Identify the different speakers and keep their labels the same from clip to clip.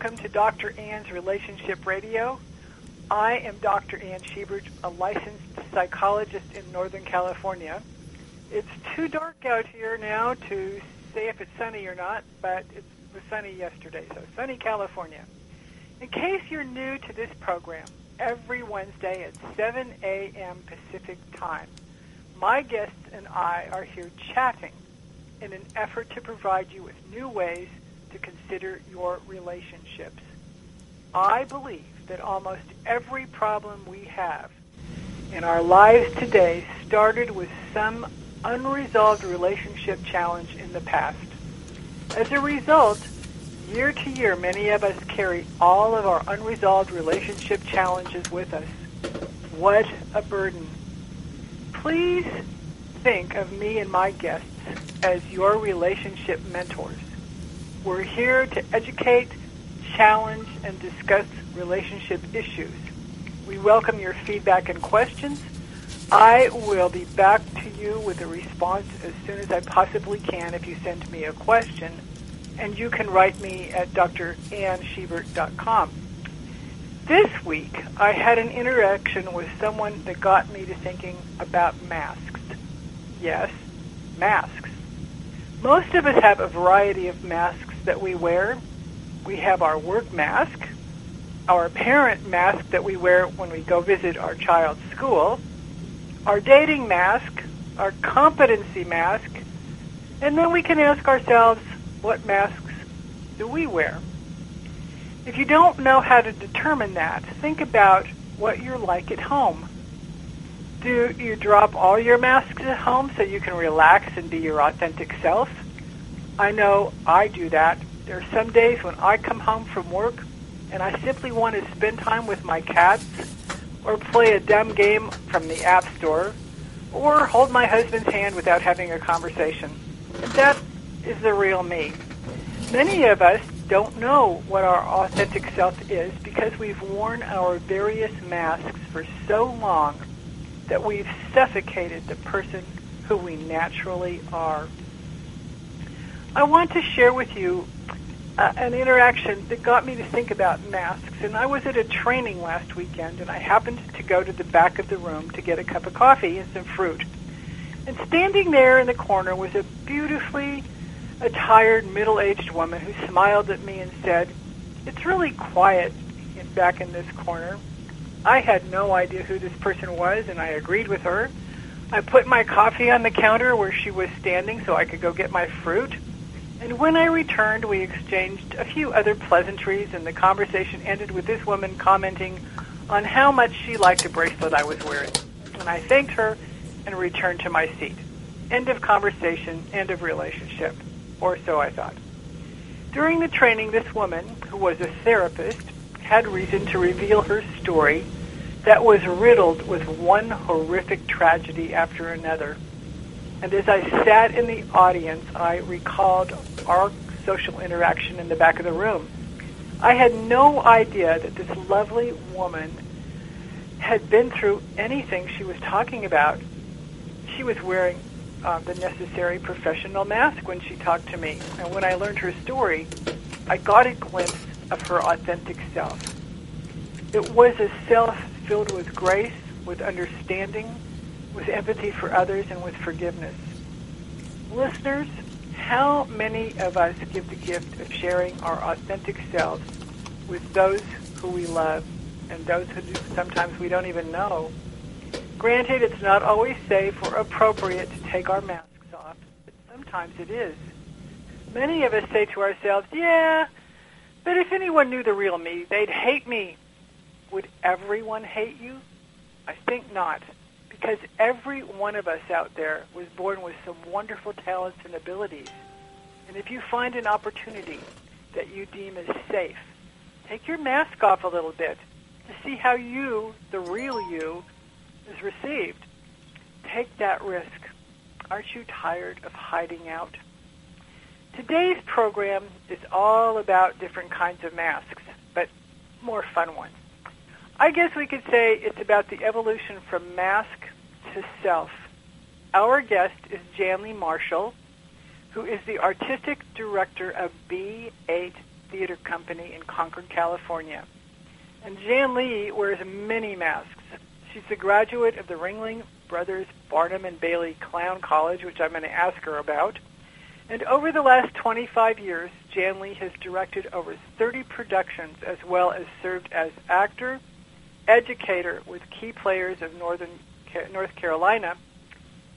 Speaker 1: Welcome to Dr. Ann's Relationship Radio. I am Dr. Ann Schubert, a licensed psychologist in Northern California. It's too dark out here now to say if it's sunny or not, but it was sunny yesterday, so sunny California. In case you're new to this program, every Wednesday at 7 a.m. Pacific Time, my guests and I are here chatting in an effort to provide you with new ways to consider your relationships. I believe that almost every problem we have in our lives today started with some unresolved relationship challenge in the past. As a result, year to year, many of us carry all of our unresolved relationship challenges with us. What a burden. Please think of me and my guests as your relationship mentors. We're here to educate, challenge, and discuss relationship issues. We welcome your feedback and questions. I will be back to you with a response as soon as I possibly can if you send me a question. And you can write me at drannschubert.com. This week, I had an interaction with someone that got me to thinking about masks. Yes, masks. Most of us have a variety of masks that we wear. We have our work mask, our parent mask that we wear when we go visit our child's school, our dating mask, our competency mask, and then we can ask ourselves, what masks do we wear? If you don't know how to determine that, think about what you're like at home. Do you drop all your masks at home so you can relax and be your authentic self? I know I do that. There are some days when I come home from work and I simply want to spend time with my cats or play a dumb game from the App Store or hold my husband's hand without having a conversation. That is the real me. Many of us don't know what our authentic self is because we've worn our various masks for so long that we've suffocated the person who we naturally are. I want to share with you uh, an interaction that got me to think about masks. And I was at a training last weekend, and I happened to go to the back of the room to get a cup of coffee and some fruit. And standing there in the corner was a beautifully attired middle-aged woman who smiled at me and said, "It's really quiet back in this corner." I had no idea who this person was, and I agreed with her. I put my coffee on the counter where she was standing so I could go get my fruit. And when I returned, we exchanged a few other pleasantries, and the conversation ended with this woman commenting on how much she liked a bracelet I was wearing. And I thanked her and returned to my seat. End of conversation, end of relationship. Or so I thought. During the training, this woman, who was a therapist, had reason to reveal her story that was riddled with one horrific tragedy after another. And as I sat in the audience, I recalled our social interaction in the back of the room. I had no idea that this lovely woman had been through anything she was talking about. She was wearing uh, the necessary professional mask when she talked to me. And when I learned her story, I got a glimpse of her authentic self. It was a self filled with grace, with understanding, with empathy for others, and with forgiveness. Listeners, how many of us give the gift of sharing our authentic selves with those who we love and those who sometimes we don't even know? Granted, it's not always safe or appropriate to take our masks off, but sometimes it is. Many of us say to ourselves, yeah, but if anyone knew the real me, they'd hate me. Would everyone hate you? I think not because every one of us out there was born with some wonderful talents and abilities. And if you find an opportunity that you deem as safe, take your mask off a little bit to see how you, the real you, is received. Take that risk. Aren't you tired of hiding out? Today's program is all about different kinds of masks, but more fun ones. I guess we could say it's about the evolution from mask to self. Our guest is Janlee Marshall, who is the artistic director of B8 Theater Company in Concord, California. And Janlee wears many masks. She's a graduate of the Ringling Brothers Barnum and Bailey Clown College, which I'm going to ask her about. And over the last 25 years, Janlee has directed over 30 productions as well as served as actor, educator with key players of Northern North Carolina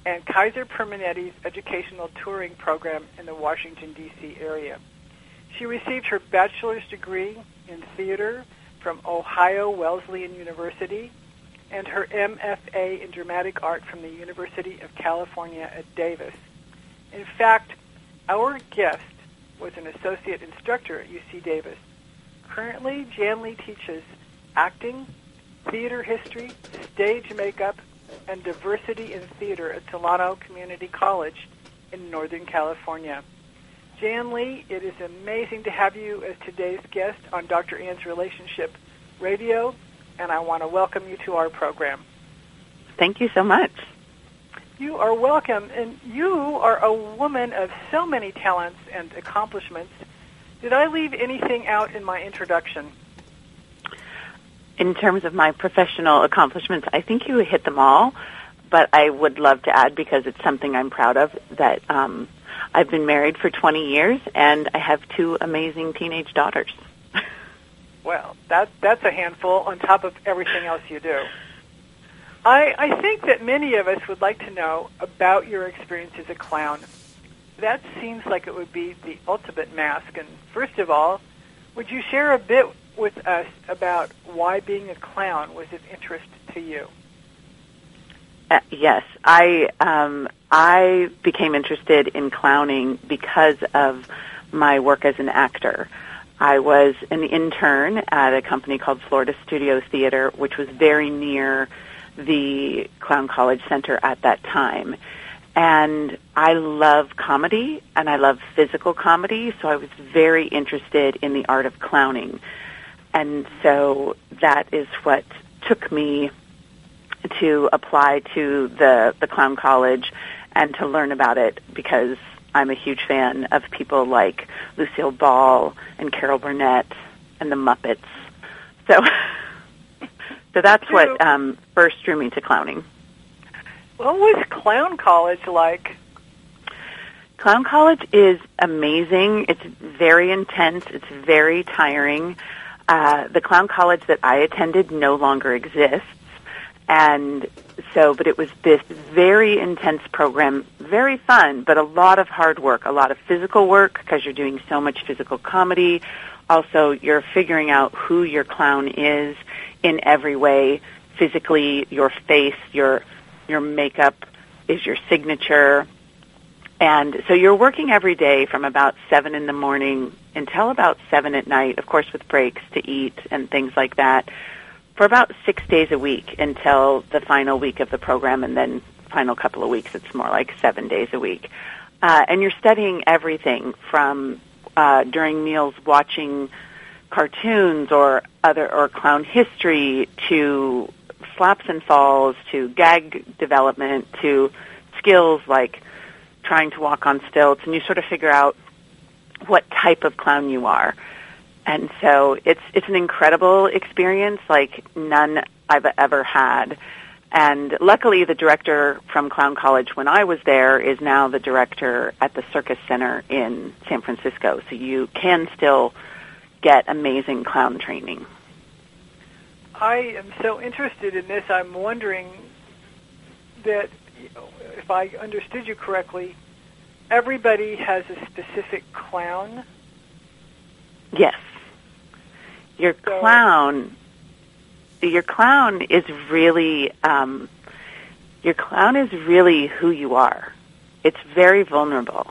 Speaker 1: and Kaiser Permanente's educational touring program in the Washington, D.C. area. She received her bachelor's degree in theater from Ohio Wesleyan University and her MFA in dramatic art from the University of California at Davis. In fact, our guest was an associate instructor at UC Davis. Currently, Janlee teaches acting, theater history, stage makeup, and diversity in theater at Solano Community College in Northern California. Janlee, it is amazing to have you as today's guest on Dr. Ann's Relationship Radio, and I want to welcome you to our program.
Speaker 2: Thank you so much.
Speaker 1: You are welcome, and you are a woman of so many talents and accomplishments. Did I leave anything out in my introduction?
Speaker 2: In terms of my professional accomplishments, I think you hit them all, but I would love to add because it's something I'm proud of that um, I've been married for 20 years and I have two amazing teenage daughters.
Speaker 1: well, that that's a handful on top of everything else you do. I, I think that many of us would like to know about your experience as a clown. That seems like it would be the ultimate mask. And first of all, would you share a bit with us about why being a clown was of interest to you?
Speaker 2: Uh, yes, I um, I became interested in clowning because of my work as an actor. I was an intern at a company called Florida Studio Theater, which was very near the Clown College Center at that time. And I love comedy and I love physical comedy, so I was very interested in the art of clowning. And so that is what took me to apply to the, the Clown College and to learn about it because I'm a huge fan of people like Lucille Ball and Carol Burnett and the Muppets. So, so that's what um, first drew me to clowning.
Speaker 1: What was Clown College like?
Speaker 2: Clown College is amazing. It's very intense. It's very tiring. Uh, the Clown College that I attended no longer exists. And so, but it was this very intense program, very fun, but a lot of hard work, a lot of physical work because you're doing so much physical comedy. Also, you're figuring out who your clown is in every way. Physically, your face, your, your makeup is your signature. And so you're working every day from about 7 in the morning until about 7 at night, of course with breaks to eat and things like that for about six days a week until the final week of the program, and then final couple of weeks it's more like seven days a week. Uh, and you're studying everything from uh, during meals watching cartoons or other or clown history to slaps and falls to gag development to skills like trying to walk on stilts and you sort of figure out what type of clown you are and so it's it's an incredible experience like none I've ever had. And luckily, the director from Clown College when I was there is now the director at the Circus Center in San Francisco. So you can still get amazing clown training.
Speaker 1: I am so interested in this. I'm wondering that if I understood you correctly, everybody has a specific clown.
Speaker 2: Yes your clown your clown is really um, your clown is really who you are. It's very vulnerable.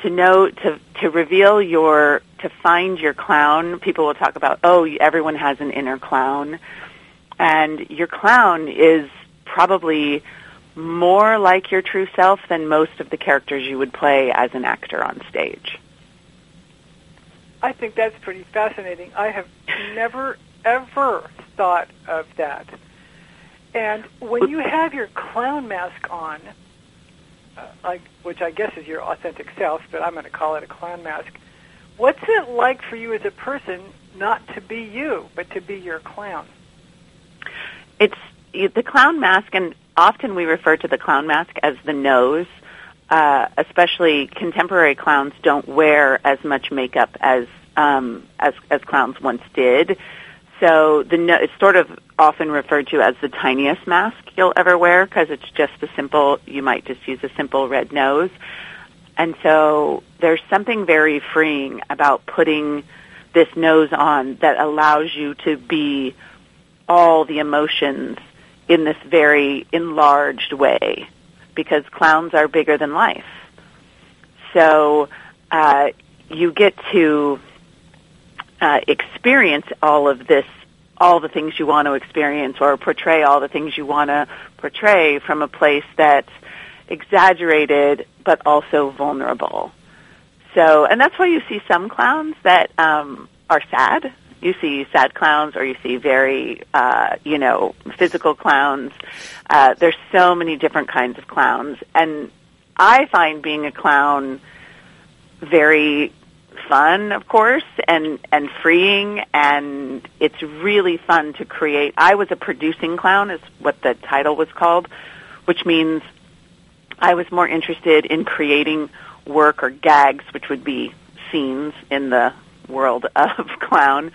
Speaker 2: To know, to, to reveal your, to find your clown, people will talk about, oh, everyone has an inner clown. And your clown is probably more like your true self than most of the characters you would play as an actor on stage.
Speaker 1: I think that's pretty fascinating. I have never, ever thought of that. And when you have your clown mask on, uh, like, which I guess is your authentic self, but I'm going to call it a clown mask, what's it like for you as a person not to be you, but to be your clown?
Speaker 2: It's the clown mask, and often we refer to the clown mask as the nose. Uh, especially contemporary clowns don't wear as much makeup as um, as as clowns once did. So the no- it's sort of often referred to as the tiniest mask you'll ever wear because it's just a simple. You might just use a simple red nose, and so there's something very freeing about putting this nose on that allows you to be all the emotions in this very enlarged way because clowns are bigger than life. So uh, you get to uh, experience all of this, all the things you want to experience, or portray all the things you want to portray from a place that's exaggerated but also vulnerable. So, and that's why you see some clowns that um, are sad you see sad clowns or you see very, uh, you know, physical clowns. Uh, there's so many different kinds of clowns. And I find being a clown very fun, of course, and, and freeing, and it's really fun to create. I was a producing clown, is what the title was called, which means I was more interested in creating work or gags, which would be scenes in the world of clown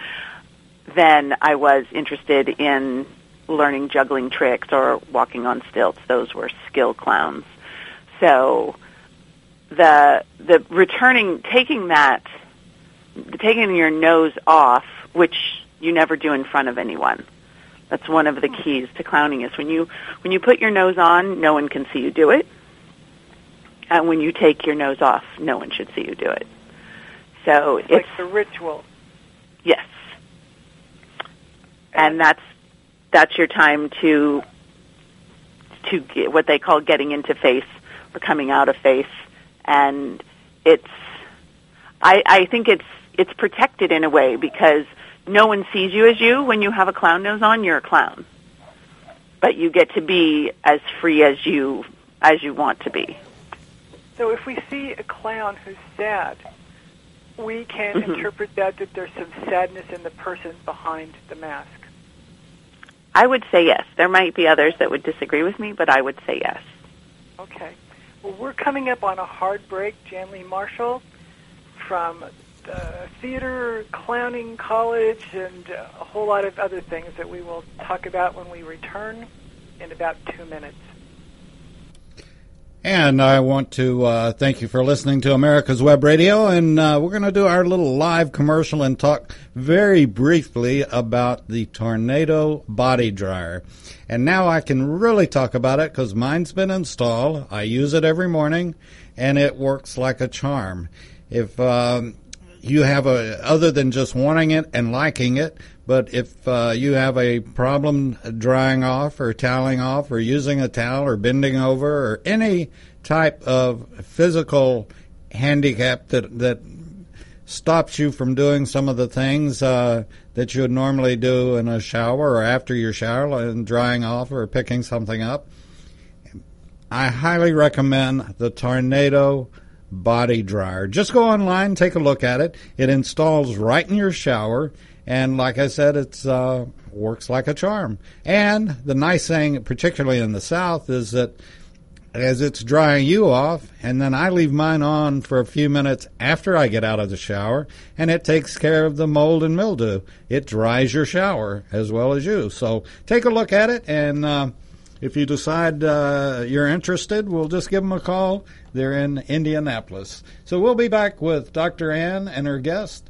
Speaker 2: than I was interested in learning juggling tricks or walking on stilts. Those were skill clowns. So the the returning taking that taking your nose off, which you never do in front of anyone. That's one of the hmm. keys to clowning is when you when you put your nose on, no one can see you do it. And when you take your nose off, no one should see you do it. So
Speaker 1: it's, it's like the ritual.
Speaker 2: Yes. And that's that's your time to to get what they call getting into face or coming out of face and it's I I think it's it's protected in a way because no one sees you as you when you have a clown nose on you're a clown but you get to be as free as you as you want to be
Speaker 1: so if we see a clown who's sad we can mm-hmm. interpret that that there's some sadness in the person behind the mask.
Speaker 2: I would say yes. There might be others that would disagree with me, but I would say yes.
Speaker 1: Okay. Well, we're coming up on a hard break. Janlee Marshall from the Theater Clowning College and a whole lot of other things that we will talk about when we return in about two minutes.
Speaker 3: And I want to uh, thank you for listening to America's Web Radio. And uh, we're going to do our little live commercial and talk very briefly about the Tornado Body Dryer. And now I can really talk about it because mine's been installed. I use it every morning, and it works like a charm. If um, you have a, other than just wanting it and liking it, but if uh, you have a problem drying off or toweling off or using a towel or bending over or any type of physical handicap that that stops you from doing some of the things uh, that you would normally do in a shower or after your shower and drying off or picking something up, I highly recommend the Tornado body dryer. Just go online, take a look at it. It installs right in your shower. And like I said, it's uh, works like a charm. And the nice thing, particularly in the South, is that as it's drying you off, and then I leave mine on for a few minutes after I get out of the shower, and it takes care of the mold and mildew. It dries your shower as well as you. So take a look at it, and uh, if you decide uh, you're interested, we'll just give them a call. They're in Indianapolis. So we'll be back with Dr. Ann and her guest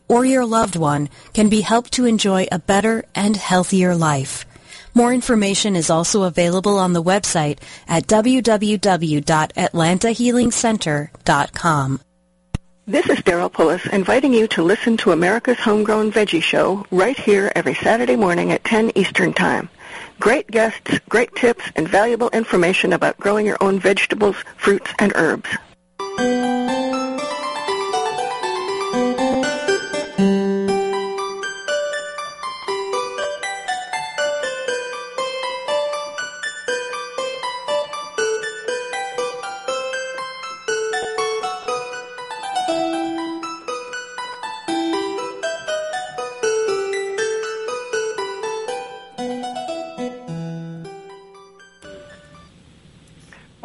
Speaker 4: or your loved one can be helped to enjoy a better and healthier life. More information is also available on the website at www.atlantahealingcenter.com.
Speaker 5: This is Daryl Pullis inviting you to listen to America's Homegrown Veggie Show right here every Saturday morning at 10 Eastern Time. Great guests, great tips, and valuable information about growing your own vegetables, fruits, and herbs.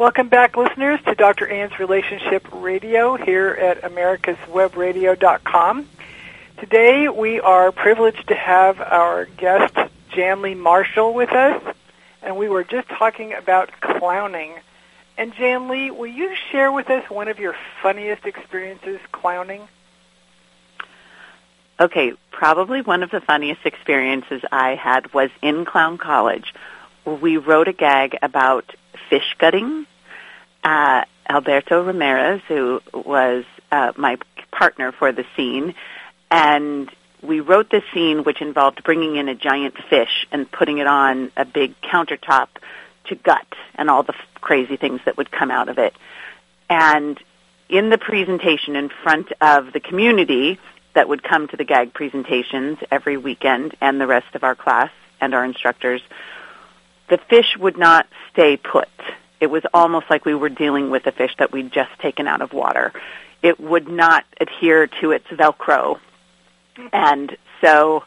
Speaker 1: Welcome back, listeners, to Dr. Ann's Relationship Radio here at americaswebradio.com. Today we are privileged to have our guest, Janlee Marshall, with us, and we were just talking about clowning. And Janlee, will you share with us one of your funniest experiences clowning?
Speaker 2: Okay, probably one of the funniest experiences I had was in clown college. We wrote a gag about fish gutting. Uh, Alberto Ramirez, who was uh, my partner for the scene, and we wrote this scene which involved bringing in a giant fish and putting it on a big countertop to gut and all the f- crazy things that would come out of it. And in the presentation in front of the community that would come to the gag presentations every weekend and the rest of our class and our instructors, the fish would not stay put. It was almost like we were dealing with a fish that we'd just taken out of water. It would not adhere to its Velcro. And so,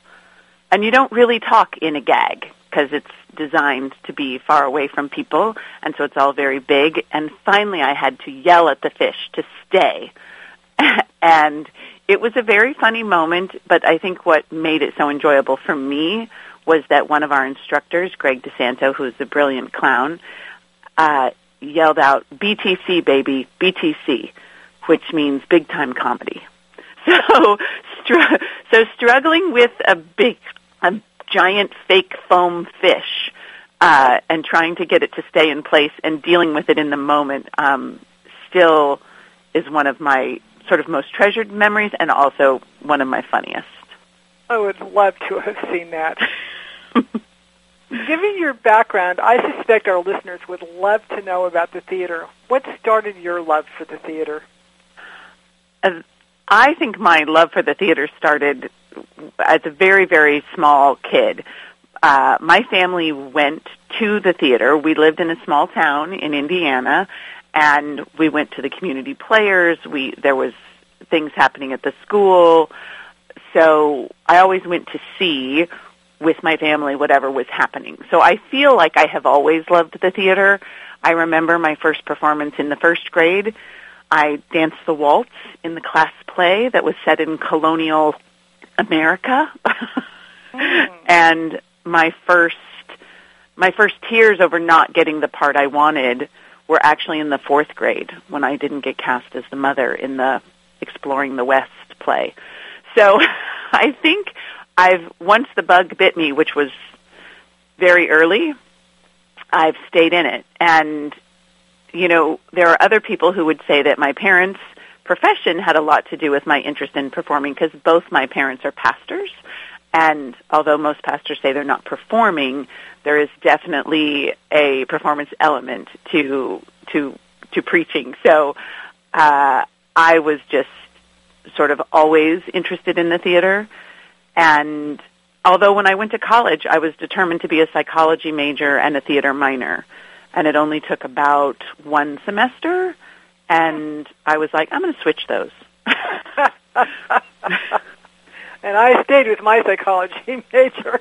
Speaker 2: and you don't really talk in a gag because it's designed to be far away from people, and so it's all very big. And finally, I had to yell at the fish to stay. and it was a very funny moment, but I think what made it so enjoyable for me was that one of our instructors, Greg DeSanto, who's a brilliant clown, uh, yelled out, BTC, baby, BTC, which means big time comedy. So, str- so struggling with a big, a giant fake foam fish, uh, and trying to get it to stay in place and dealing with it in the moment, um, still is one of my sort of most treasured memories and also one of my funniest.
Speaker 1: I would love to have seen that. Given your background, I suspect our listeners would love to know about the theater. What started your love for the theater?
Speaker 2: I think my love for the theater started as a very, very small kid. Uh, my family went to the theater. We lived in a small town in Indiana, and we went to the community players. We there was things happening at the school, so I always went to see with my family whatever was happening. So I feel like I have always loved the theater. I remember my first performance in the first grade. I danced the waltz in the class play that was set in colonial America. mm. And my first my first tears over not getting the part I wanted were actually in the fourth grade when I didn't get cast as the mother in the Exploring the West play. So I think I've once the bug bit me, which was very early. I've stayed in it, and you know there are other people who would say that my parents' profession had a lot to do with my interest in performing because both my parents are pastors, and although most pastors say they're not performing, there is definitely a performance element to to to preaching. So uh, I was just sort of always interested in the theater and although when I went to college, I was determined to be a psychology major and a theater minor. And it only took about one semester, and I was like, I'm going to switch those.
Speaker 1: and I stayed with my psychology major.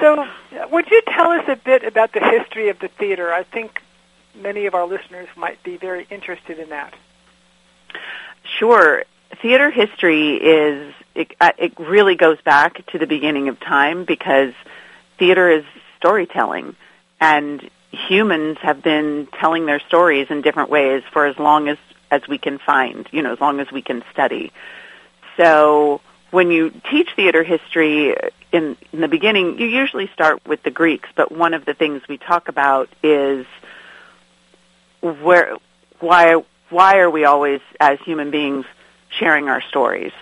Speaker 1: So, would you tell us a bit about the history of the theater? I think many of our listeners might be very interested in that.
Speaker 2: Sure. Theater history is, it, uh, it really goes back to the beginning of time because theater is storytelling. And humans have been telling their stories in different ways for as long as, as we can find, you know, as long as we can study. So when you teach theater history in, in the beginning, you usually start with the Greeks, but one of the things we talk about is where, why, why are we always, as human beings, sharing our stories?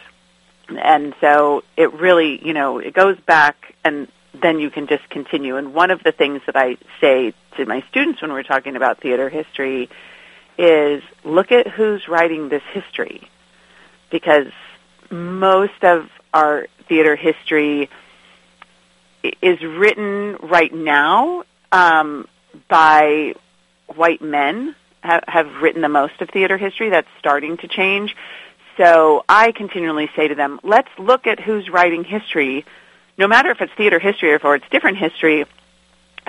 Speaker 2: And so it really, you know, it goes back and then you can just continue. And one of the things that I say to my students when we're talking about theater history is look at who's writing this history. Because most of our theater history is written right now um, by white men have, have written the most of theater history. That's starting to change. So I continually say to them, let's look at who's writing history, no matter if it's theater history or if it's different history,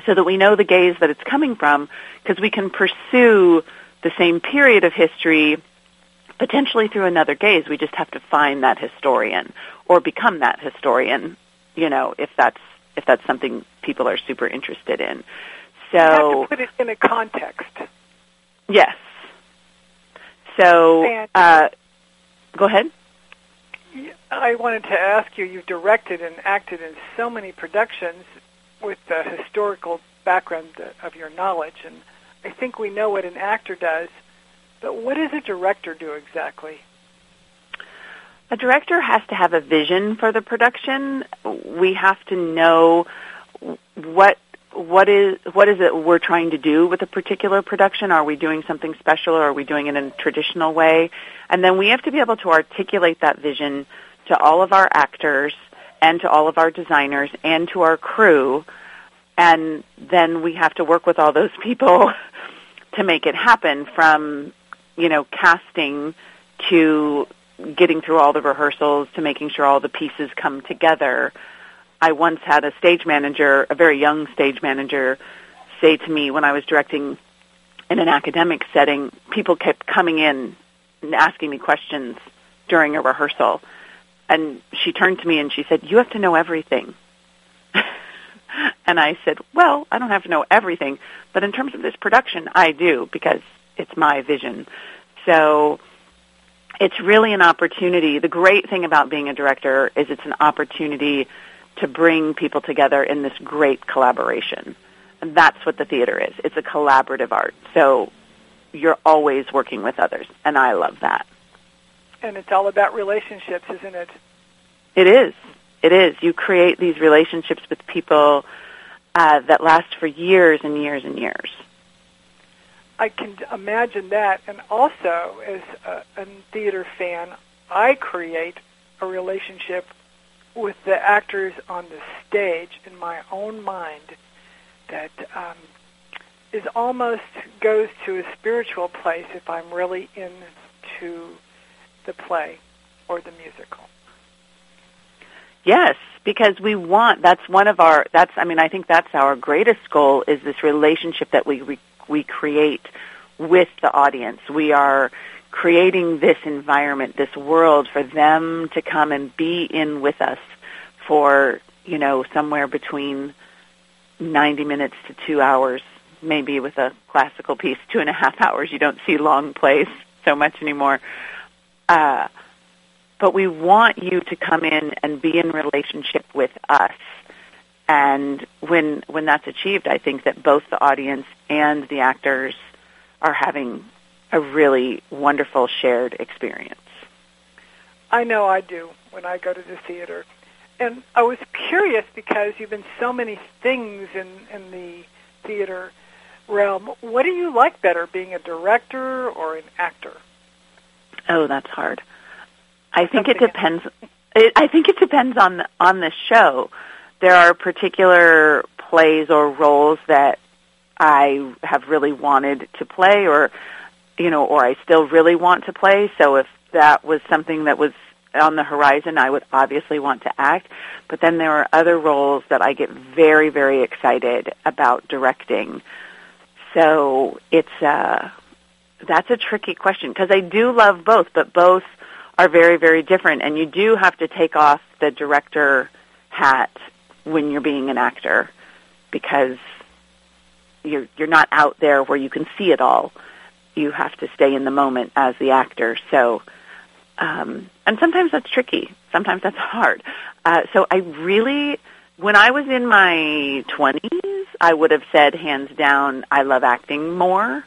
Speaker 2: so that we know the gaze that it's coming from, because we can pursue the same period of history potentially through another gaze. We just have to find that historian or become that historian, you know, if that's if that's something people are super interested in. So you
Speaker 1: have to put it in a context.
Speaker 2: Yes. So, uh, go ahead.
Speaker 1: I wanted to ask you. You've directed and acted in so many productions with the historical background of your knowledge, and I think we know what an actor does. But what does a director do exactly?
Speaker 2: A director has to have a vision for the production. We have to know what what is what is it we're trying to do with a particular production? Are we doing something special or are we doing it in a traditional way? And then we have to be able to articulate that vision to all of our actors and to all of our designers and to our crew. And then we have to work with all those people to make it happen from, you know, casting to getting through all the rehearsals to making sure all the pieces come together I once had a stage manager, a very young stage manager, say to me when I was directing in an academic setting, people kept coming in and asking me questions during a rehearsal. And she turned to me and she said, you have to know everything. and I said, well, I don't have to know everything, but in terms of this production, I do because it's my vision. So it's really an opportunity. The great thing about being a director is it's an opportunity to bring people together in this great collaboration. And that's what the theater is. It's a collaborative art. So you're always working with others, and I love that.
Speaker 1: And it's all about relationships, isn't it?
Speaker 2: It is. It is. You create these relationships with people uh, that last for years and years and years.
Speaker 1: I can imagine that. And also, as a, a theater fan, I create a relationship with the actors on the stage in my own mind that um, is almost goes to a spiritual place if I'm really into the play or the musical.
Speaker 2: Yes, because we want that's one of our that's I mean I think that's our greatest goal is this relationship that we we we create with the audience. We are creating this environment, this world for them to come and be in with us for, you know, somewhere between 90 minutes to two hours, maybe with a classical piece, two and a half hours. You don't see long plays so much anymore. Uh, but we want you to come in and be in relationship with us. And when when that's achieved, I think that both the audience and the actors are having a really wonderful shared experience.
Speaker 1: I know I do when I go to the theater. And I was curious because you've been so many things in, in the theater realm. What do you like better, being a director or an actor?
Speaker 2: Oh, that's hard. I think Something it depends. It, I think it depends on the, on the show. there are particular plays or roles that I have really wanted to play or you know or I still really want to play. So if that was something that was on the horizon I would obviously want to act. But then there are other roles that I get very very excited about directing. So it's uh that's a tricky question because I do love both but both are very very different. And you do have to take off the director hat when you're being an actor because you're you're not out there where you can see it all. You have to stay in the moment as the actor. So, um, and sometimes that's tricky. Sometimes that's hard. Uh, so I really, when I was in my twenties, I would have said hands down, I love acting more.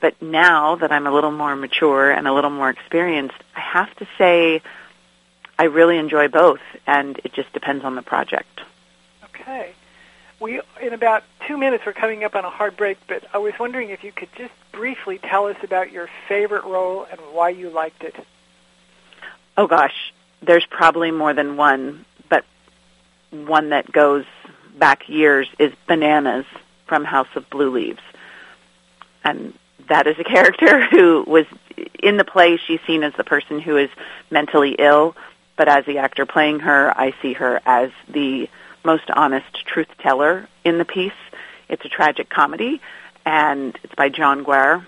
Speaker 2: But now that I'm a little more mature and a little more experienced, I have to say I really enjoy both, and it just depends on the project.
Speaker 1: Okay. We in about two minutes we're coming up on a hard break, but I was wondering if you could just briefly tell us about your favorite role and why you liked it.
Speaker 2: Oh gosh, there's probably more than one, but one that goes back years is Bananas from House of Blue Leaves. And that is a character who was in the play she's seen as the person who is mentally ill, but as the actor playing her, I see her as the most honest truth teller in the piece. It's a tragic comedy, and it's by John Guare.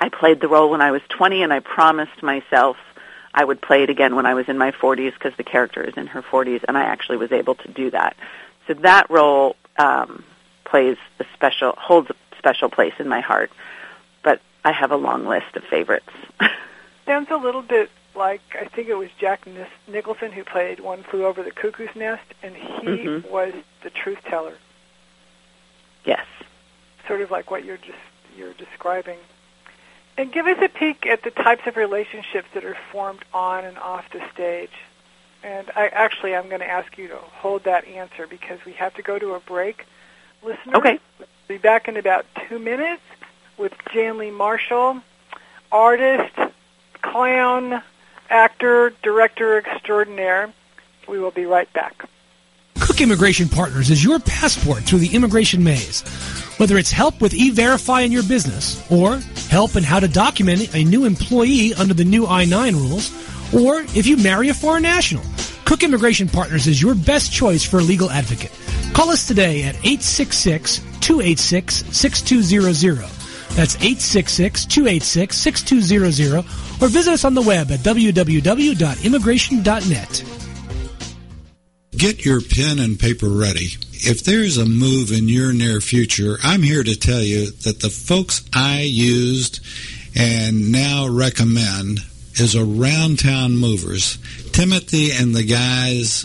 Speaker 2: I played the role when I was 20, and I promised myself I would play it again when I was in my 40s because the character is in her 40s, and I actually was able to do that. So that role um, plays a special, holds a special place in my heart. But I have a long list of favorites.
Speaker 1: Sounds a little bit like I think it was Jack Nicholson who played One Flew Over the Cuckoo's Nest, and he
Speaker 2: Mhm.
Speaker 1: was the truth teller,
Speaker 2: yes.
Speaker 1: sort of like what you're just you're describing. And give us a peek at the types of relationships that are formed on and off the stage. And I actually I'm going to ask you to hold that answer because we have to go to a break. Listeners,
Speaker 2: Okay.
Speaker 1: we'll be back in about two minutes with Janlee Marshall, artist, clown, actor, director extraordinaire. We will be right back.
Speaker 6: Cook Immigration Partners is your passport through the immigration maze. Whether it's help with E-Verify in your business, or help in how to document a new employee under the new I-9 rules, or if you marry a foreign national, Cook Immigration Partners is your best choice for a legal advocate. Call us today at 866-286-6200. That's 866-286-6200, or visit us on the web at www.immigration.net.
Speaker 3: Get your pen and paper ready. If there's a move in your near future, I'm here to tell you that the folks I used and now recommend is Around Town Movers. Timothy and the guys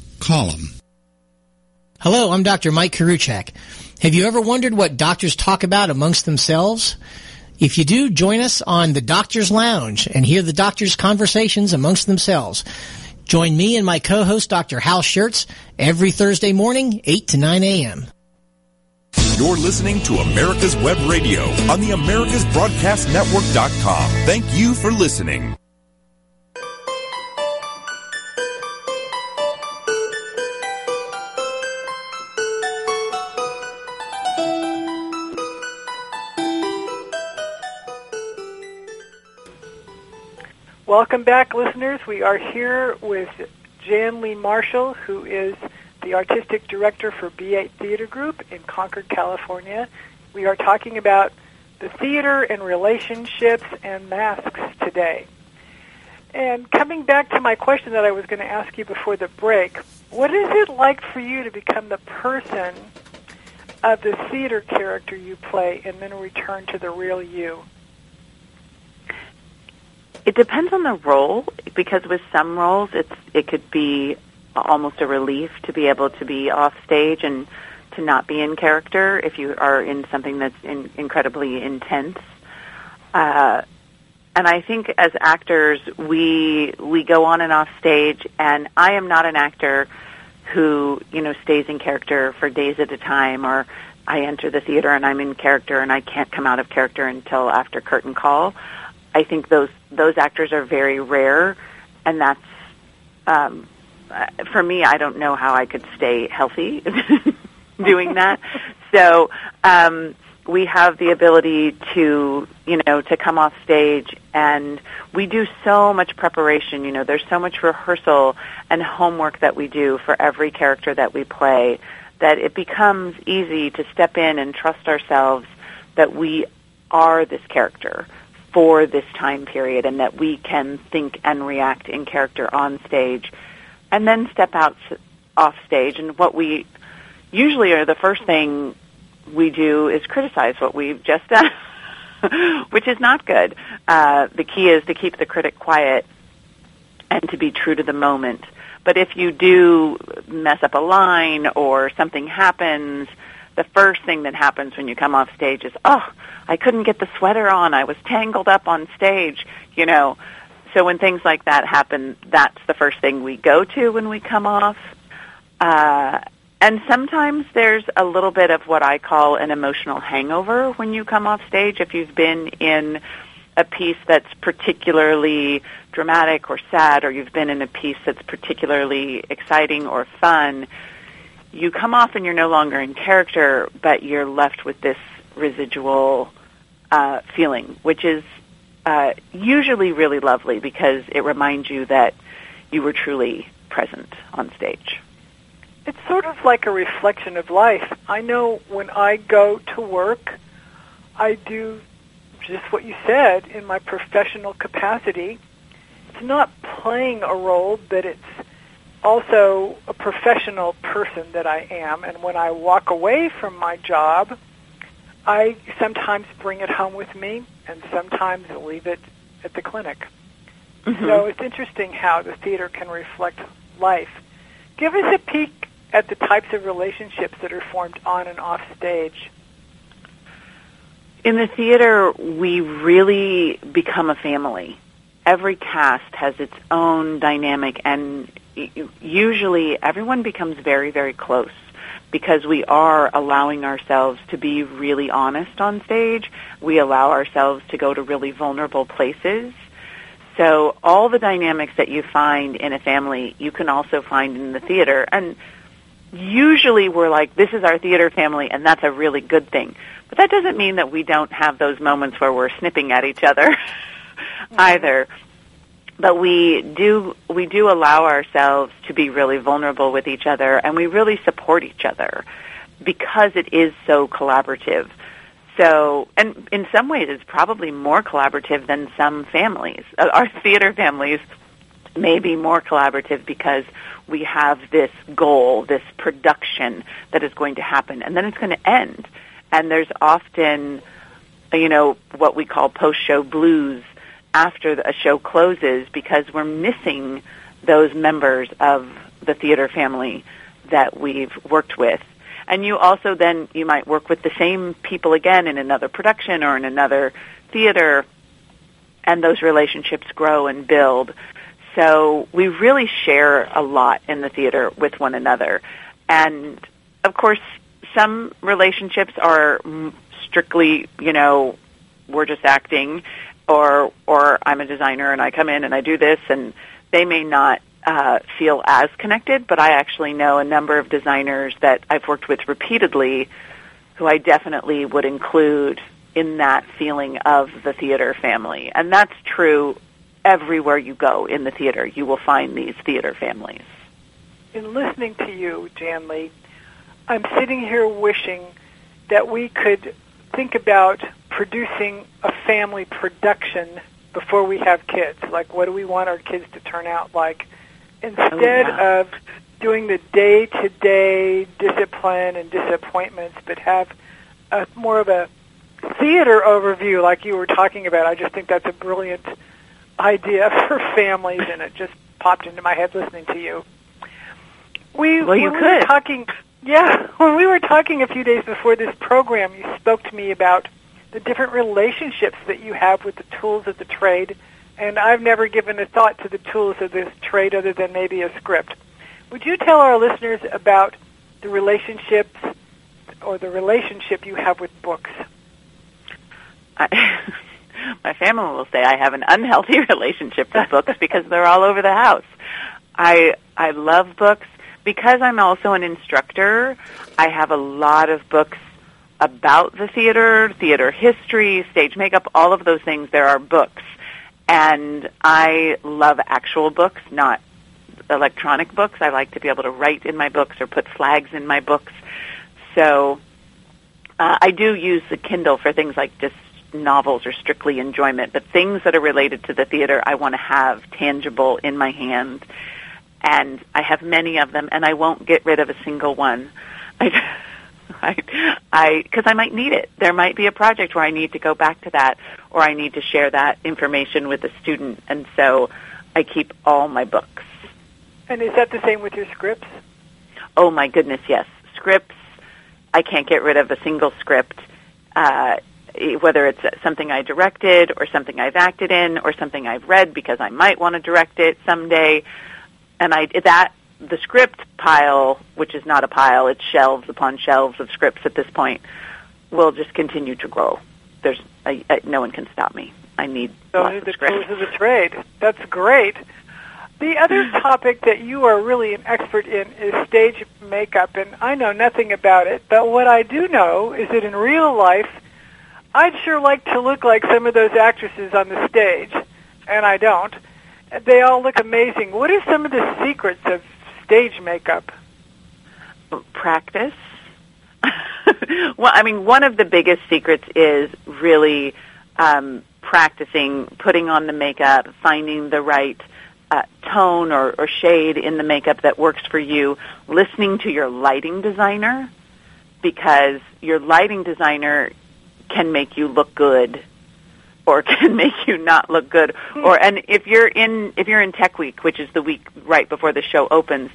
Speaker 3: Call them.
Speaker 7: Hello, I'm Dr. Mike Koriwchak. Have you ever wondered what doctors talk about amongst themselves? If you do, join us on the Doctor's Lounge and hear the doctors' conversations amongst themselves. Join me and my co-host, Dr. Hal Scherz, every Thursday morning, 8 to 9 a.m.
Speaker 8: You're listening to America's Web Radio on the AmericasBroadcastNetwork.com. Thank you for listening.
Speaker 1: Welcome back, listeners. We are here with Janlee Marshall, who is the artistic director for B8 Theater Group in Concord, California. We are talking about the theater and relationships and masks today. And coming back to my question that I was going to ask you before the break, what is it like for you to become the person of the theater character you play and then return to the real you?
Speaker 2: It depends on the role because with some roles it's it could be almost a relief to be able to be off stage and to not be in character if you are in something that's in, incredibly intense. Uh, and I think as actors, we we go on and off stage, and I am not an actor who you know stays in character for days at a time, or I enter the theater and I'm in character and I can't come out of character until after curtain call. I think those those actors are very rare, and that's um, for me. I don't know how I could stay healthy doing that. so um, we have the ability to you know to come off stage, and we do so much preparation. You know, there's so much rehearsal and homework that we do for every character that we play that it becomes easy to step in and trust ourselves that we are this character for this time period and that we can think and react in character on stage and then step out off stage. And what we usually are the first thing we do is criticize what we've just done which is not good. Uh, the key is to keep the critic quiet and to be true to the moment. But if you do mess up a line or something happens the first thing that happens when you come off stage is, oh, I couldn't get the sweater on. I was tangled up on stage, you know. So when things like that happen, that's the first thing we go to when we come off. Uh, and sometimes there's a little bit of what I call an emotional hangover when you come off stage. If you've been in a piece that's particularly dramatic or sad, or you've been in a piece that's particularly exciting or fun, you come off and you're no longer in character, but you're left with this residual uh, feeling, which is uh, usually really lovely because it reminds you that you were truly present on stage.
Speaker 1: It's sort of like a reflection of life. I know when I go to work, I do just what you said in my professional capacity. It's not playing a role, but it's also a professional person that I am, and when I walk away from my job, I sometimes bring it home with me, and sometimes leave it at the clinic. Mm-hmm. So it's interesting how the theater can reflect life. Give us a peek at the types of relationships that are formed on and off stage.
Speaker 2: In the theater, we really become a family. Every cast has its own dynamic, and usually everyone becomes very, very close because we are allowing ourselves to be really honest on stage. We allow ourselves to go to really vulnerable places. So all the dynamics that you find in a family, you can also find in the theater. And usually we're like, this is our theater family, and that's a really good thing. But that doesn't mean that we don't have those moments where we're snipping at each other either but we do we do allow ourselves to be really vulnerable with each other and we really support each other because it is so collaborative. So and in some ways it's probably more collaborative than some families. Uh, our theater families may be more collaborative because we have this goal this production that is going to happen and then it's going to end. And there's often you know what we call post show blues after a show closes because we're missing those members of the theater family that we've worked with. And you also then, you might work with the same people again in another production or in another theater, and those relationships grow and build. So we really share a lot in the theater with one another. And of course, some relationships are strictly, you know, we're just acting or or I'm a designer and I come in and I do this and they may not uh, feel as connected, but I actually know a number of designers that I've worked with repeatedly who I definitely would include in that feeling of the theater family. And that's true everywhere you go in the theater. You will find these theater families.
Speaker 1: In listening to you, Janlee, I'm sitting here wishing that we could think about producing a family production before we have kids. Like, what do we want our kids to turn out like? Instead oh, yeah. of doing the day-to-day discipline and disappointments, but have a more of a theater overview like you were talking about. I just think that's a brilliant idea for families, and it just popped into my head listening to you. We,
Speaker 2: well, you could.
Speaker 1: We were talking, yeah, when we were talking a few days before this program, you spoke to me about the different relationships that you have with the tools of the trade, and I've never given a thought to the tools of this trade other than maybe a script. Would you tell our listeners about the relationships or the relationship you have with books?
Speaker 2: I, my family will say I have an unhealthy relationship with books because they're all over the house. I I love books because I'm also an instructor. I have a lot of books about the theater, theater history, stage makeup, all of those things. There are books, and I love actual books, not electronic books. I like to be able to write in my books or put flags in my books. So uh, I do use the Kindle for things like just novels or strictly enjoyment, but things that are related to the theater I want to have tangible in my hand. And I have many of them, and I won't get rid of a single one. I, I, I, because I might need it. There might be a project where I need to go back to that, or I need to share that information with a student, and so I keep all my books.
Speaker 1: And is that the same with your scripts?
Speaker 2: Oh my goodness, yes. Scripts, I can't get rid of a single script. Uh, whether it's something I directed or something I've acted in or something I've read because I might want to direct it someday. And I that the script pile, which is not a pile, it's shelves upon shelves of scripts at this point, will just continue to grow. There's I, I, no one can stop me. I need
Speaker 1: Those
Speaker 2: lots of
Speaker 1: the
Speaker 2: scripts.
Speaker 1: tools of the trade. That's great. The other topic that you are really an expert in is stage makeup, and I know nothing about it, but what I do know is that in real life, I'd sure like to look like some of those actresses on the stage, and I don't. They all look amazing. What are some of the secrets of stage makeup?
Speaker 2: practice. well, I mean, one of the biggest secrets is really um, practicing, putting on the makeup, finding the right uh, tone or, or shade in the makeup that works for you, listening to your lighting designer, because your lighting designer can make you look good or can make you not look good. Hmm. Or and if you're in if you're in tech week which is the week right before the show opens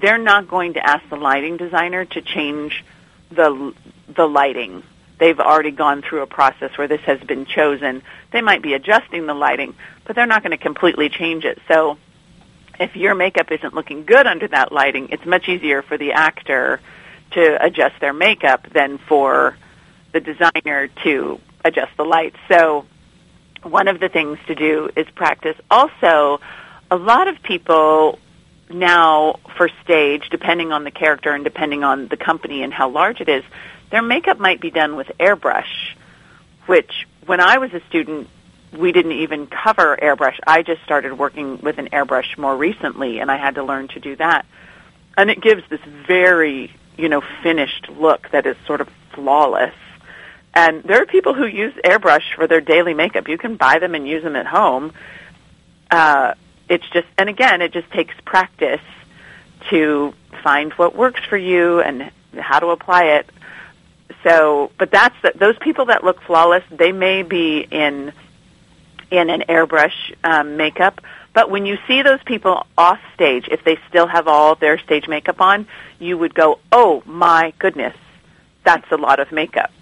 Speaker 2: they're not going to ask the lighting designer to change the the lighting. They've already gone through a process where this has been chosen. They might be adjusting the lighting but they're not going to completely change it. So if your makeup isn't looking good under that lighting it's much easier for the actor to adjust their makeup than for the designer to adjust the lights. So one of the things to do is practice. Also, a lot of people now for stage, depending on the character and depending on the company and how large it is, their makeup might be done with airbrush, which when I was a student, we didn't even cover airbrush. I just started working with an airbrush more recently and I had to learn to do that. And it gives this very, you know, finished look that is sort of flawless. And there are people who use airbrush for their daily makeup. You can buy them and use them at home. Uh, it's just, and again, it just takes practice to find what works for you and how to apply it. So, but that's the, those people that look flawless. They may be in in an airbrush um, makeup, but when you see those people off stage, if they still have all their stage makeup on, you would go, "Oh my goodness, that's a lot of makeup."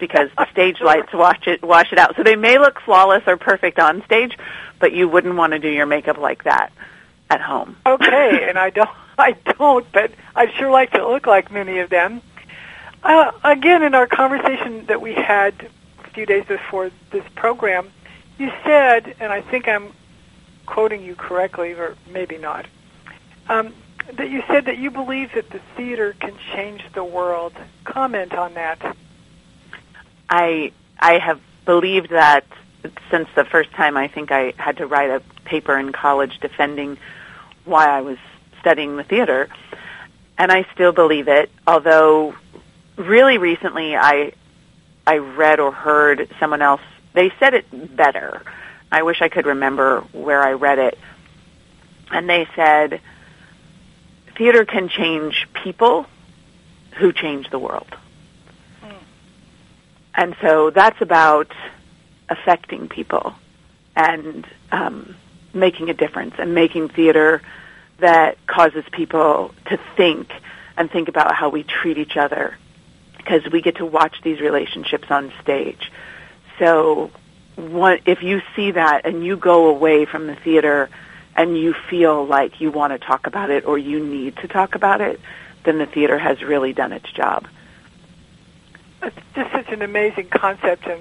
Speaker 2: Because the stage lights wash it wash it out. So they may look flawless or perfect on stage, but you wouldn't want to do your makeup like that at home.
Speaker 1: Okay, and I don't I don't, but I'd sure like to look like many of them. Uh, again, in our conversation that we had a few days before this program, you said, and I think I'm quoting you correctly, or maybe not, um, that you said that you believe that the theater can change the world. Comment on that.
Speaker 2: I I have believed that since the first time I think I had to write a paper in college defending why I was studying the theater, and I still believe it. Although, really recently, I I read or heard someone else. They said it better. I wish I could remember where I read it, and they said theater can change people who change the world. And so that's about affecting people and um, making a difference and making theater that causes people to think and think about how we treat each other because we get to watch these relationships on stage. So what, if you see that and you go away from the theater and you feel like you want to talk about it or you need to talk about it, then the theater has really done its job.
Speaker 1: It's just such an amazing concept, and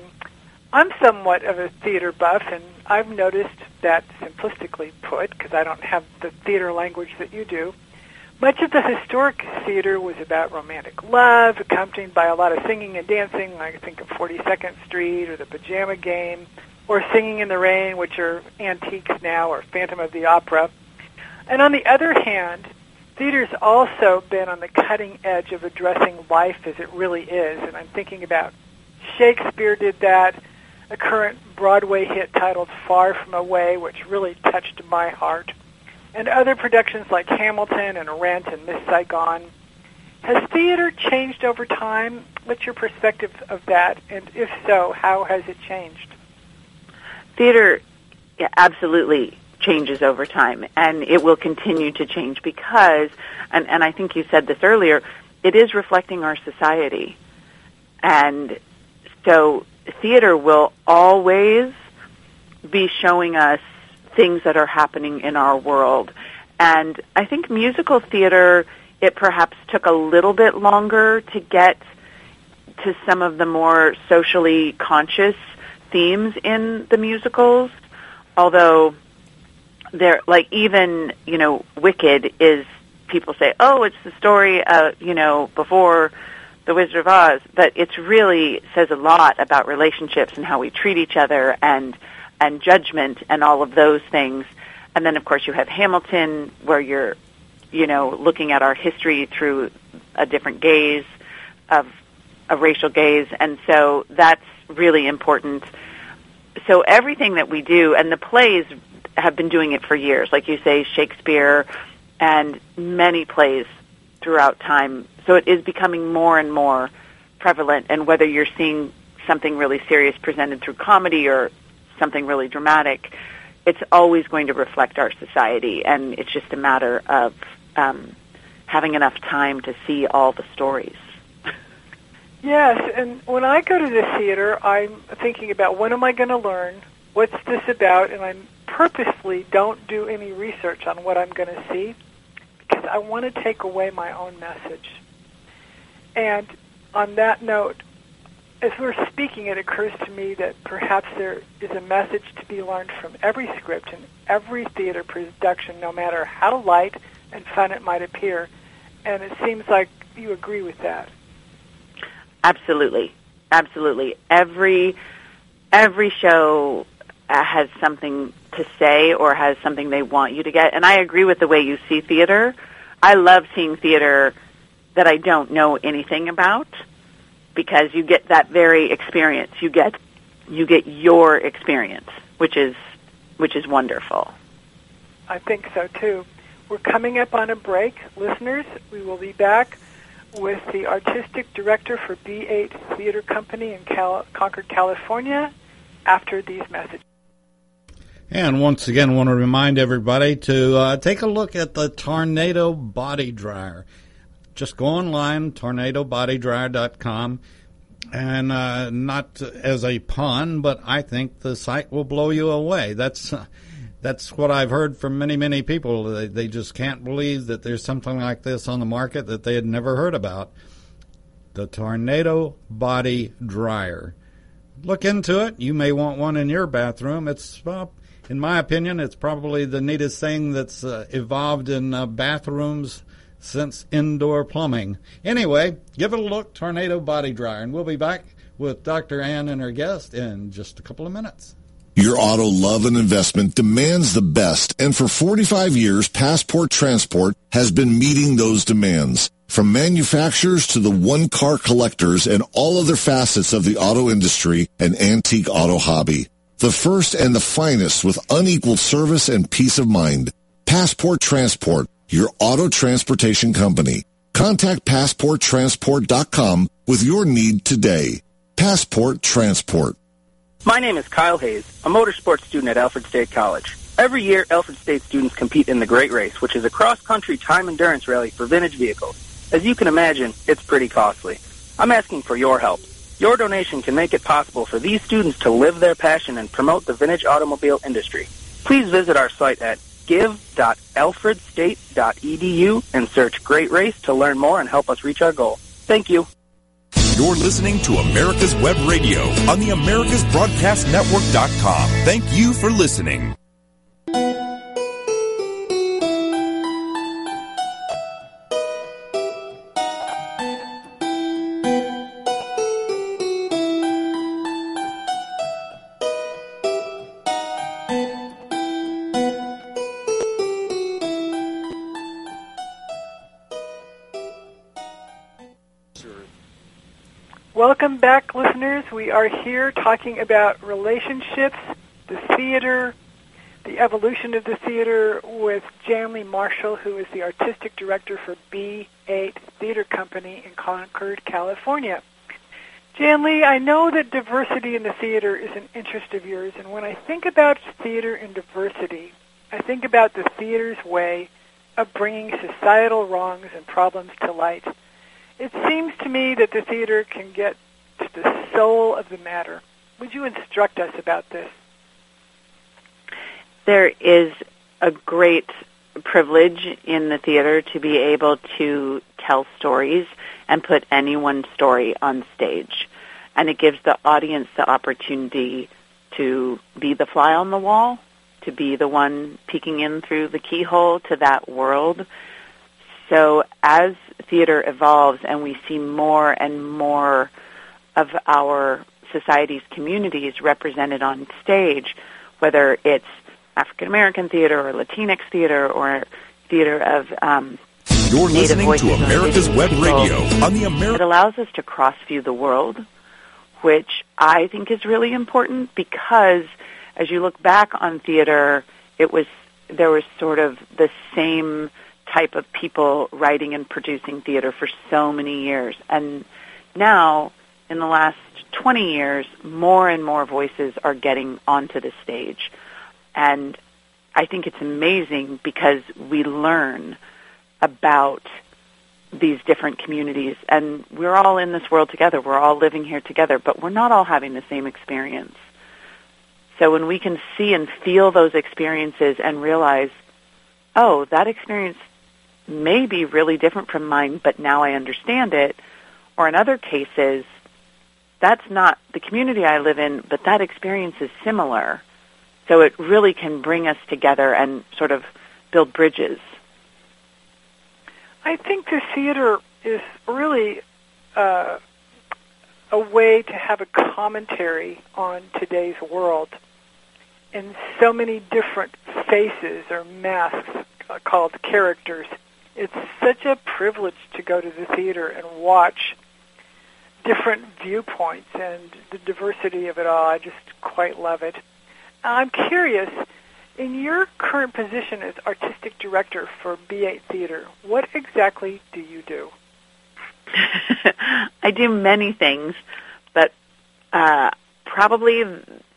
Speaker 1: I'm somewhat of a theater buff, and I've noticed that simplistically put, because I don't have the theater language that you do, much of the historic theater was about romantic love, accompanied by a lot of singing and dancing. I think of 42nd Street or the Pajama Game, or Singing in the Rain, which are antiques now, or Phantom of the Opera. And on the other hand, theater's also been on the cutting edge of addressing life as it really is. And I'm thinking about Shakespeare did that, a current Broadway hit titled Far From Away, which really touched my heart and other productions like Hamilton and Rent and Miss Saigon. Has theater changed over time? What's your perspective of that? And if so, how has it changed?
Speaker 2: Theater yeah, absolutely changes over time, and it will continue to change because, and, and I think you said this earlier, it is reflecting our society. And so theater will always be showing us things that are happening in our world. And I think musical theater, it perhaps took a little bit longer to get to some of the more socially conscious themes in the musicals, although they're like even, you know, Wicked is people say, "Oh, it's the story of, you know, before the Wizard of Oz," but it's really says a lot about relationships and how we treat each other and and judgment and all of those things. And then, of course, you have Hamilton, where you're, you know, looking at our history through a different gaze of a racial gaze, and so that's really important. So everything that we do, and the plays have been doing it for years, like you say, Shakespeare, and many plays throughout time. So it is becoming more and more prevalent, and whether you're seeing something really serious presented through comedy or something really dramatic, it's always going to reflect our society, and it's just a matter of um, having enough time to see all the stories.
Speaker 1: Yes, and when I go to the theater, I'm thinking about when am I going to learn? What's this about? And I purposely don't do any research on what I'm going to see because I want to take away my own message. And on that note, as we're speaking, it occurs to me that perhaps there is a message to be learned from every script and every theater production, no matter how light and fun it might appear. And it seems like you agree with that.
Speaker 2: Absolutely, absolutely. Every every show has something to say or has something they want you to get. And I agree with the way you see theater. I love seeing theater that I don't know anything about because you get that very experience. You get you get your experience, which is which is wonderful.
Speaker 1: I think so too. We're coming up on a break, listeners. We will be back with the artistic director for B8 Theater Company in Cal- Concord, California, after these messages.
Speaker 3: And once again, want to remind everybody to uh, take a look at the Tornado Body Dryer just go online, tornadobodydryer.com. And uh, not as a pun, but I think the site will blow you away. That's uh, that's what I've heard from many many people. They, they just can't believe that there's something like this on the market that they had never heard about. The Tornado Body Dryer. Look into it. You may want one in your bathroom. It's in my opinion, it's probably the neatest thing that's uh, evolved in uh, bathrooms since indoor plumbing. Anyway, give it a look, Tornado Body Dryer, and we'll be back with Dr. Ann and her guest in just a couple of minutes.
Speaker 9: Your auto love and investment demands the best, and for 45 years, Passport Transport has been meeting those demands. From manufacturers to the one-car collectors and all other facets of the auto industry and antique auto hobby. The first and the finest with unequaled service and peace of mind. Passport Transport your auto transportation company. Contact PassportTransport.com with your need today. Passport Transport.
Speaker 10: My name is Kyle Hayes, a motorsports student at Alfred State College. Every year, Alfred State students compete in the Great Race, which is a cross-country time endurance rally for vintage vehicles. As you can imagine, it's pretty costly. I'm asking for your help. Your donation can make it possible for these students to live their passion and promote the vintage automobile industry. Please visit our site at give.alfredstate.edu and search Great Race to learn more and help us reach our goal. Thank you.
Speaker 8: You're listening to America's Web Radio on the AmericasBroadcastNetwork.com. Thank you for listening.
Speaker 1: Welcome back, listeners. We are here talking about relationships, the theater, the evolution of the theater with Janlee Marshall, who is the artistic director for B8 Theater Company in Concord, California. Janlee, I know that diversity in the theater is an interest of yours, and when I think about theater and diversity, I think about the theater's way of bringing societal wrongs and problems to light it seems to me that the theater can get to the soul of the matter. Would you instruct us about this?
Speaker 2: There is a great privilege in the theater to be able to tell stories and put anyone's story on stage. And it gives the audience the opportunity to be the fly on the wall, to be the one peeking in through the keyhole to that world. So as theater evolves and we see more and more of our society's communities represented on stage, whether it's African American theater or Latinx theater or theater of um,
Speaker 8: You're
Speaker 2: Native
Speaker 8: listening
Speaker 2: voices
Speaker 8: to America's Web. Radio on the
Speaker 2: It allows us to cross view the world, which I think is really important because as you look back on theater, it was there was sort of the same type of people writing and producing theater for so many years. And now, in the last 20 years, more and more voices are getting onto the stage. And I think it's amazing because we learn about these different communities and we're all in this world together. We're all living here together, but we're not all having the same experience. So when we can see and feel those experiences and realize, oh, that experience may be really different from mine, but now I understand it. Or in other cases, that's not the community I live in, but that experience is similar. So it really can bring us together and sort of build bridges.
Speaker 1: I think the theater is really uh, a way to have a commentary on today's world in so many different faces or masks uh, called characters. It's such a privilege to go to the theater and watch different viewpoints and the diversity of it all. I just quite love it. I'm curious, in your current position as artistic director for B8 Theater, what exactly do you do?
Speaker 2: I do many things, but uh, probably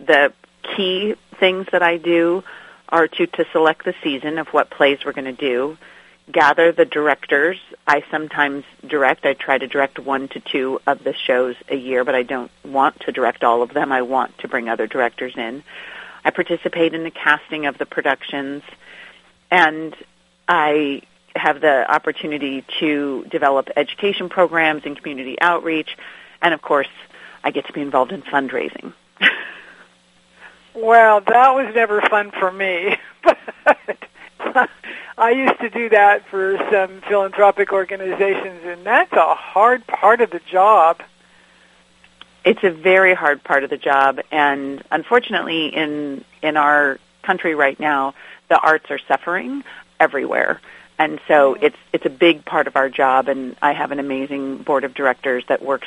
Speaker 2: the key things that I do are to, to select the season of what plays we're going to do, gather the directors. I sometimes direct. I try to direct one to two of the shows a year, but I don't want to direct all of them. I want to bring other directors in. I participate in the casting of the productions, and I have the opportunity to develop education programs and community outreach, and of course, I get to be involved in fundraising.
Speaker 1: Well, that was never fun for me, but I used to do that for some philanthropic organizations, and that's a hard part of the job.
Speaker 2: It's a very hard part of the job, and unfortunately, in in our country right now, the arts are suffering everywhere, and so it's it's a big part of our job. And I have an amazing board of directors that works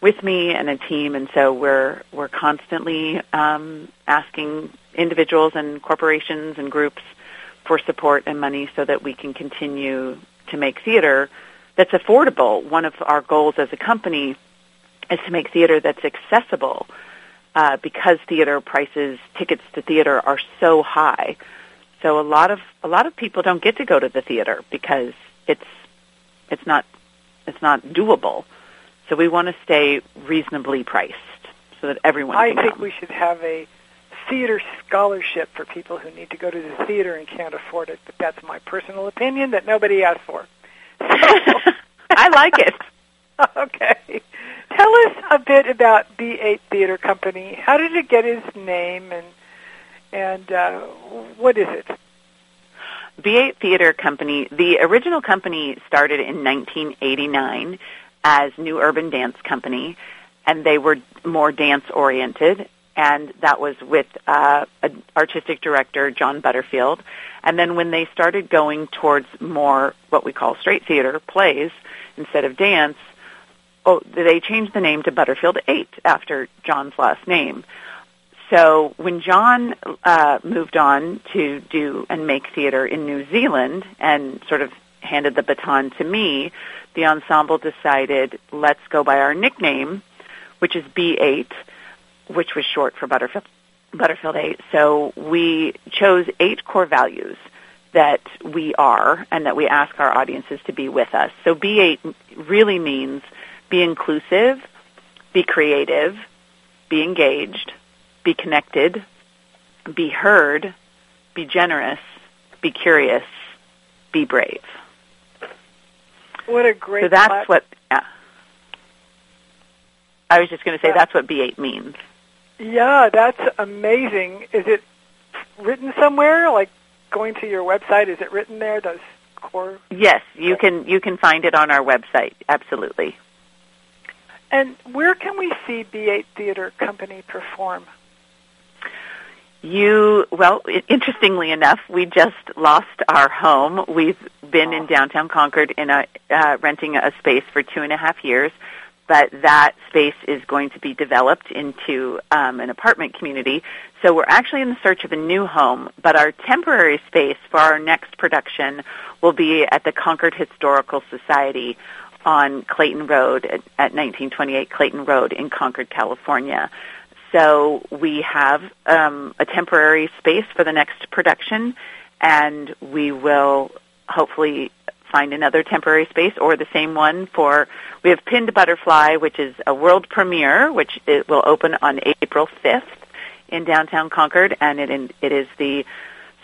Speaker 2: with me and a team, and so we're we're constantly um, asking individuals and corporations and groups for support and money so that we can continue to make theater that's affordable. One of our goals as a company is to make theater that's accessible uh, because theater prices, tickets to theater are so high. So a lot of a lot of people don't get to go to the theater because it's it's not it's not doable. So we want to stay reasonably priced so that everyone.
Speaker 1: I think
Speaker 2: come.
Speaker 1: we should have a theater scholarship for people who need to go to the theater and can't afford it. But that's my personal opinion that nobody asked for.
Speaker 2: I like it.
Speaker 1: okay. Tell us a bit about B8 Theater Company. How did it get its name, and and uh, what is it?
Speaker 2: B8 Theater Company. The original company started in 1989 as New Urban Dance Company, and they were more dance oriented. And that was with uh, artistic director, John Butterfield. And then when they started going towards more what we call straight theater plays instead of dance, oh, they changed the name to Butterfield 8 after John's last name. So when John uh, moved on to do and make theater in New Zealand and sort of handed the baton to me, the ensemble decided let's go by our nickname, which is B8, which was short for Butterfield, Butterfield 8. So we chose eight core values that we are and that we ask our audiences to be with us. So B8 really means be inclusive, be creative, be engaged, be connected, be heard, be generous, be curious, be brave.
Speaker 1: What a great.
Speaker 2: So that's what. Yeah. I was just going to say that's what B8 means.
Speaker 1: Yeah, that's amazing. Is it written somewhere? Like going to your website, is it written there? Does core?
Speaker 2: Yes, you can you can find it on our website. Absolutely.
Speaker 1: And where can we see B8 Theater Company perform?
Speaker 2: You well, interestingly enough, we just lost our home. We've been in downtown Concord in a uh, renting a space for two and a half years, but that space is going to be developed into um, an apartment community. So we're actually in the search of a new home, but our temporary space for our next production will be at the Concord Historical Society on Clayton Road at, at 1928 Clayton Road in Concord, California. So we have um, a temporary space for the next production, and we will hopefully find another temporary space or the same one for. We have Pinned Butterfly, which is a world premiere, which it will open on April 5th in downtown Concord, and it it is the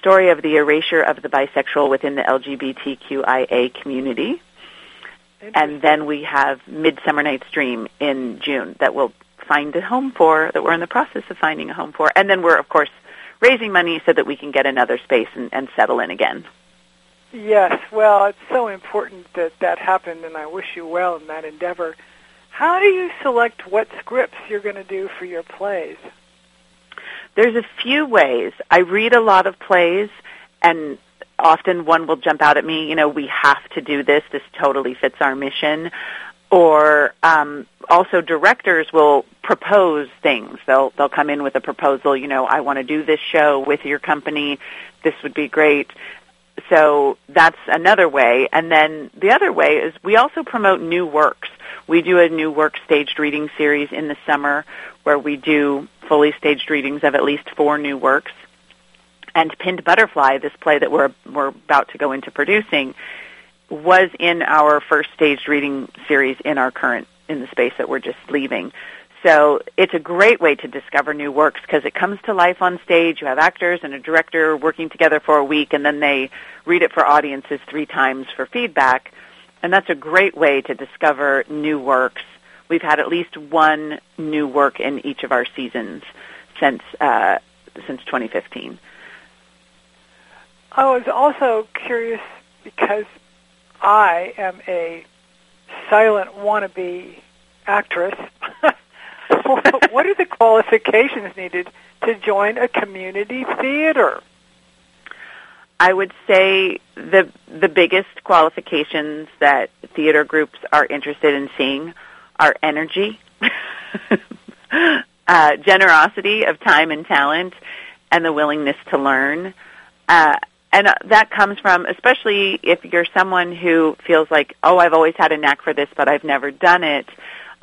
Speaker 2: story of the erasure of the bisexual within the LGBTQIA community. And then we have Midsummer Night's Dream in June that we'll find a home for, that we're in the process of finding a home for. And then we're, of course, raising money so that we can get another space and, and settle in again.
Speaker 1: Yes, well, it's so important that that happened, and I wish you well in that endeavor. How do you select what scripts you're going to do for your plays?
Speaker 2: There's a few ways. I read a lot of plays, and often one will jump out at me, you know, we have to do this. This totally fits our mission. Or um, also directors will propose things. They'll they'll come in with a proposal. You know, I want to do this show with your company. This would be great. So that's another way. And then the other way is we also promote new works. We do a new work staged reading series in the summer where we do fully staged readings of at least four new works. And Pinned Butterfly, this play that we're we're about to go into producing, was in our first staged reading series in our current in the space that we're just leaving. So it's a great way to discover new works because it comes to life on stage. You have actors and a director working together for a week, and then they read it for audiences three times for feedback. And that's a great way to discover new works. We've had at least one new work in each of our seasons since uh, since 2015.
Speaker 1: I was also curious because I am a silent wannabe actress. what are the qualifications needed to join a community theater?
Speaker 2: I would say the the biggest qualifications that theater groups are interested in seeing are energy, uh, generosity of time and talent, and the willingness to learn. Uh, and uh, that comes from, especially if you're someone who feels like, oh, I've always had a knack for this, but I've never done it.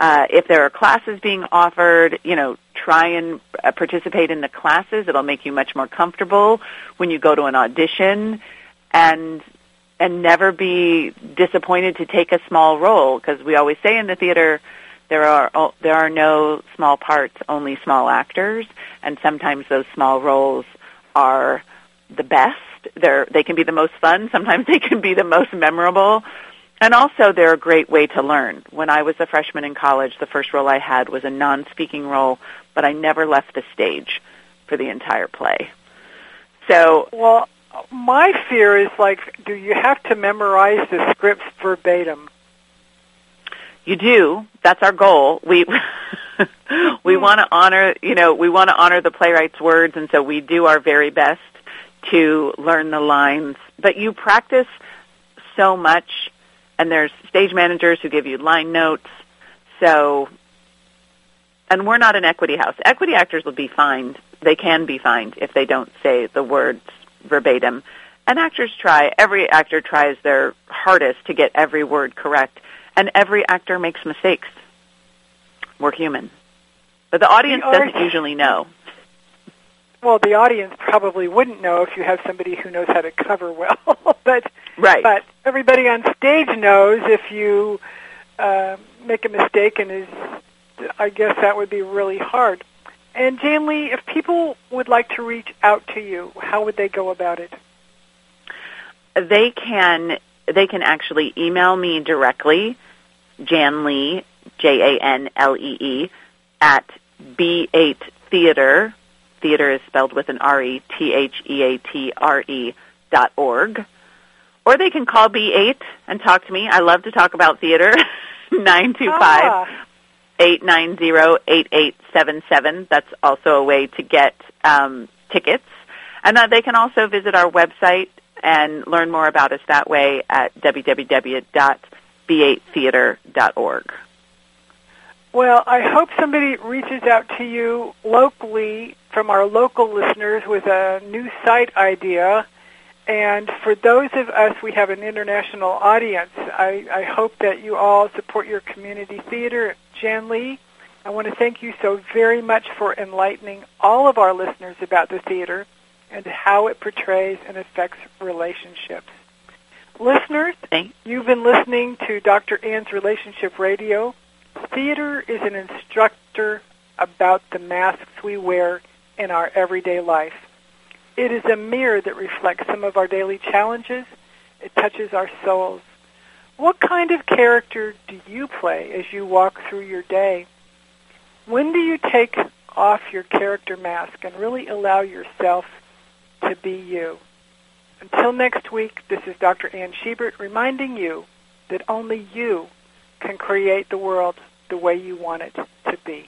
Speaker 2: Uh, if there are classes being offered, you know, try and uh, participate in the classes. It'll make you much more comfortable when you go to an audition, and and never be disappointed to take a small role because we always say in the theater there are there are no small parts, only small actors, and sometimes those small roles are the best. They're they can be the most fun. Sometimes they can be the most memorable. And also, they're a great way to learn. When I was a freshman in college, the first role I had was a non-speaking role, but I never left the stage for the entire play. So,
Speaker 1: well, my fear is like, do you have to memorize the scripts verbatim?
Speaker 2: You do. That's our goal. We we hmm. want to honor, you know, we want to honor the playwright's words, and so we do our very best to learn the lines. But you practice so much, and there's stage managers who give you line notes. So, and we're not an equity house. Equity actors will be fined. They can be fined if they don't say the words verbatim. And actors try. Every actor tries their hardest to get every word correct and every actor makes mistakes. We're human. But the audience doesn't usually know.
Speaker 1: Well, the audience probably wouldn't know if you have somebody who knows how to cover well. but
Speaker 2: right.
Speaker 1: but everybody on stage knows if you uh, make a mistake, and is I guess that would be really hard. And Janlee, if people would like to reach out to you, how would they go about it?
Speaker 2: They can they can actually email me directly, Janlee, J A N L E E, at B8 Theater. Theater is spelled with an R E T H E A T R E dot org. Or they can call B8 and talk to me. I love to talk about theater. Nine two five eight nine zero eight eight seven seven. That's also a way to get um, tickets. And uh, they can also visit our website and learn more about us that way at www.b8theater.org.
Speaker 1: Well, I hope somebody reaches out to you locally from our local listeners with a new site idea. And for those of us, we have an international audience. I, I hope that you all support your community theater. Janlee, I want to thank you so very much for enlightening all of our listeners about the theater and how it portrays and affects relationships. Listeners, you've been listening to Dr. Ann's Relationship Radio. Theater is an instructor about the masks we wear in our everyday life. It is a mirror that reflects some of our daily challenges. It touches our souls. What kind of character do you play as you walk through your day? When do you take off your character mask and really allow yourself to be you. Until next week, this is Dr. Ann Schubert reminding you that only you can create the world the way you want it to be.